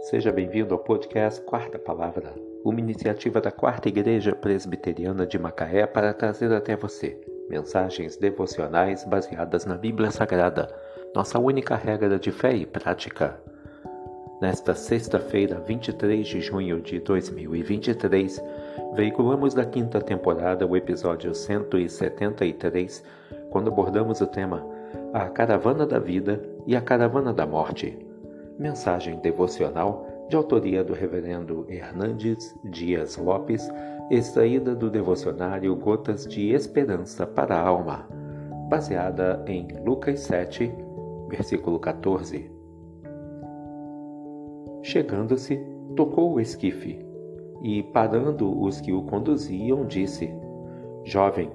Seja bem-vindo ao podcast Quarta Palavra, uma iniciativa da Quarta Igreja Presbiteriana de Macaé para trazer até você mensagens devocionais baseadas na Bíblia Sagrada, nossa única regra de fé e prática. Nesta sexta-feira, 23 de junho de 2023, veiculamos da quinta temporada o episódio 173, quando abordamos o tema A Caravana da Vida e a Caravana da Morte. Mensagem devocional de autoria do Reverendo Hernandes Dias Lopes, extraída do devocionário Gotas de Esperança para a Alma, baseada em Lucas 7, versículo 14. Chegando-se, tocou o esquife e, parando os que o conduziam, disse: Jovem,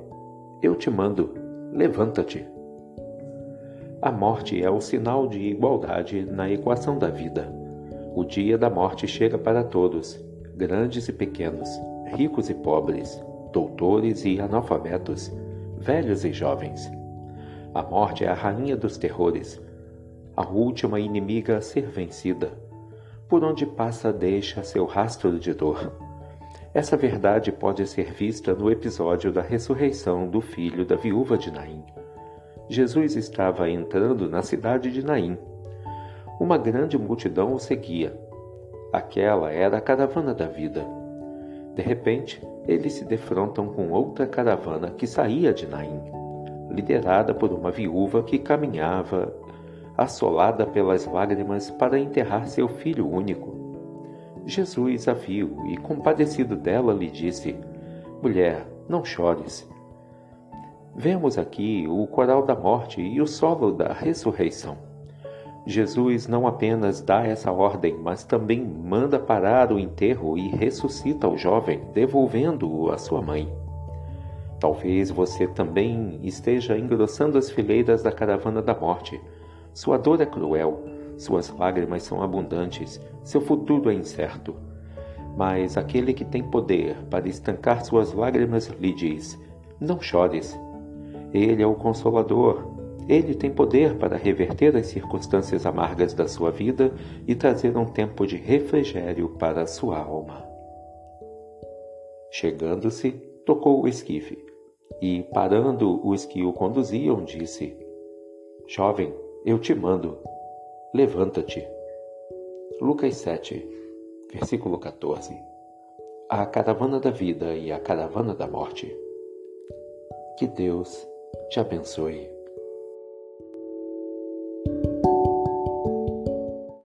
eu te mando, levanta-te. A morte é o sinal de igualdade na equação da vida. O dia da morte chega para todos, grandes e pequenos, ricos e pobres, doutores e analfabetos, velhos e jovens. A morte é a rainha dos terrores, a última inimiga a ser vencida. Por onde passa, deixa seu rastro de dor. Essa verdade pode ser vista no episódio da ressurreição do filho da viúva de Naim. Jesus estava entrando na cidade de Naim. Uma grande multidão o seguia. Aquela era a caravana da vida. De repente, eles se defrontam com outra caravana que saía de Naim, liderada por uma viúva que caminhava, assolada pelas lágrimas, para enterrar seu filho único. Jesus a viu e, compadecido dela, lhe disse: Mulher, não chores. Vemos aqui o coral da morte e o solo da ressurreição. Jesus não apenas dá essa ordem, mas também manda parar o enterro e ressuscita o jovem, devolvendo-o à sua mãe. Talvez você também esteja engrossando as fileiras da caravana da morte. Sua dor é cruel, suas lágrimas são abundantes, seu futuro é incerto. Mas aquele que tem poder para estancar suas lágrimas lhe diz: Não chores, ele é o Consolador. Ele tem poder para reverter as circunstâncias amargas da sua vida e trazer um tempo de refrigério para a sua alma. Chegando-se, tocou o esquife e, parando os que o conduziam, disse: Jovem, eu te mando, levanta-te. Lucas 7, versículo 14. A caravana da vida e a caravana da morte. Que Deus te abençoe.